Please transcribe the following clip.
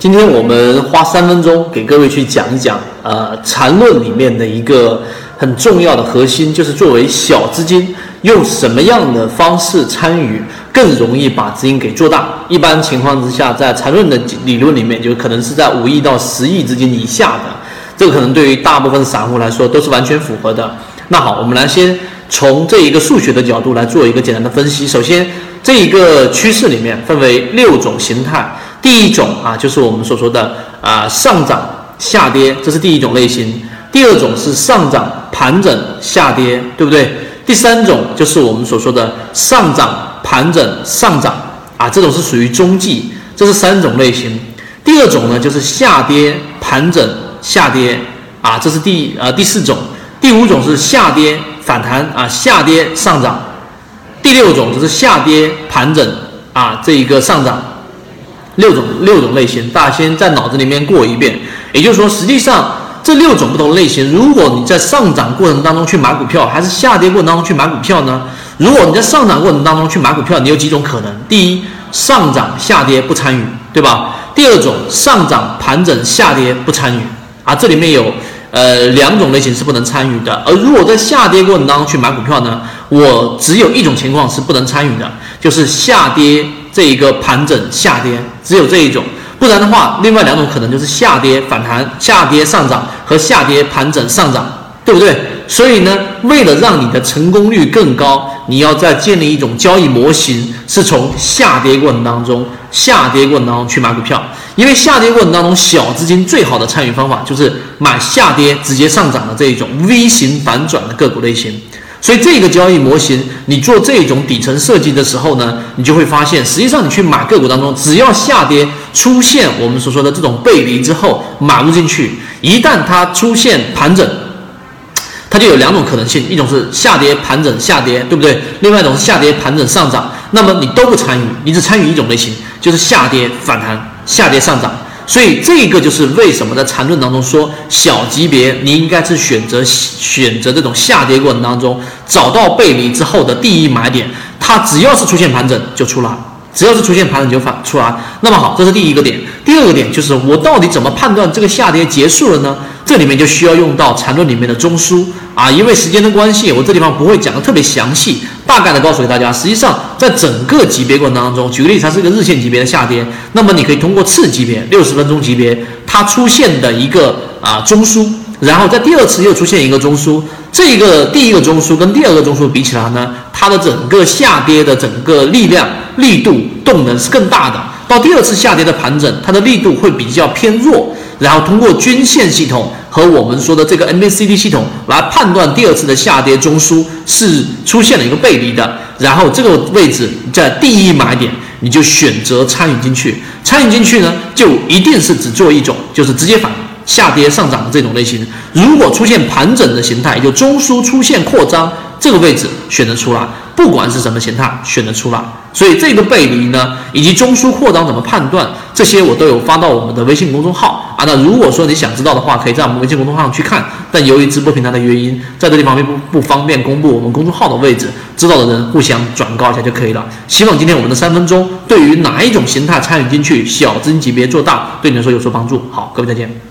今天我们花三分钟给各位去讲一讲，呃，缠论里面的一个很重要的核心，就是作为小资金，用什么样的方式参与更容易把资金给做大。一般情况之下，在缠论的理论里面，就可能是在五亿到十亿资金以下的，这个可能对于大部分散户来说都是完全符合的。那好，我们来先从这一个数学的角度来做一个简单的分析。首先，这一个趋势里面分为六种形态。第一种啊，就是我们所说的啊上涨下跌，这是第一种类型。第二种是上涨盘整下跌，对不对？第三种就是我们所说的上涨盘整上涨啊，这种是属于中继，这是三种类型。第二种呢，就是下跌盘整下跌啊，这是第呃第四种。第五种是下跌反弹啊，下跌上涨。第六种就是下跌盘整啊，这一个上涨。六种六种类型，大家先在脑子里面过一遍。也就是说，实际上这六种不同类型，如果你在上涨过程当中去买股票，还是下跌过程当中去买股票呢？如果你在上涨过程当中去买股票，你有几种可能？第一，上涨下跌不参与，对吧？第二种，上涨盘整下跌不参与啊，这里面有呃两种类型是不能参与的。而如果在下跌过程当中去买股票呢，我只有一种情况是不能参与的，就是下跌。这一个盘整下跌只有这一种，不然的话，另外两种可能就是下跌反弹、下跌上涨和下跌盘整上涨，对不对？所以呢，为了让你的成功率更高，你要再建立一种交易模型，是从下跌过程当中、下跌过程当中去买股票，因为下跌过程当中小资金最好的参与方法就是买下跌直接上涨的这一种 V 型反转的个股类型。所以这个交易模型，你做这种底层设计的时候呢，你就会发现，实际上你去买个股当中，只要下跌出现我们所说的这种背离之后，买入进去，一旦它出现盘整，它就有两种可能性，一种是下跌盘整下跌，对不对？另外一种是下跌盘整上涨，那么你都不参与，你只参与一种类型，就是下跌反弹下跌上涨。所以这个就是为什么在缠论当中说小级别你应该是选择选择这种下跌过程当中找到背离之后的第一买点，它只要是出现盘整就出来，只要是出现盘整就反出来。那么好，这是第一个点。第二个点就是我到底怎么判断这个下跌结束了呢？这里面就需要用到缠论里面的中枢啊，因为时间的关系，我这地方不会讲的特别详细。大概的告诉给大家，实际上在整个级别过程当中，举个例子，它是一个日线级别的下跌，那么你可以通过次级别六十分钟级别它出现的一个啊中枢，然后在第二次又出现一个中枢，这个第一个中枢跟第二个中枢比起来呢，它的整个下跌的整个力量、力度、动能是更大的。到第二次下跌的盘整，它的力度会比较偏弱。然后通过均线系统和我们说的这个 MACD 系统来判断第二次的下跌中枢是出现了一个背离的，然后这个位置在第一买点你就选择参与进去，参与进去呢就一定是只做一种，就是直接反下跌上涨的这种类型。如果出现盘整的形态，就中枢出现扩张，这个位置选择出来。不管是什么形态，选得出来。所以这个背离呢，以及中枢扩张怎么判断，这些我都有发到我们的微信公众号啊。那如果说你想知道的话，可以在我们微信公众号上去看。但由于直播平台的原因，在这地方并不不方便公布我们公众号的位置，知道的人互相转告一下就可以了。希望今天我们的三分钟，对于哪一种形态参与进去，小资金级别做大，对你来说有所帮助。好，各位再见。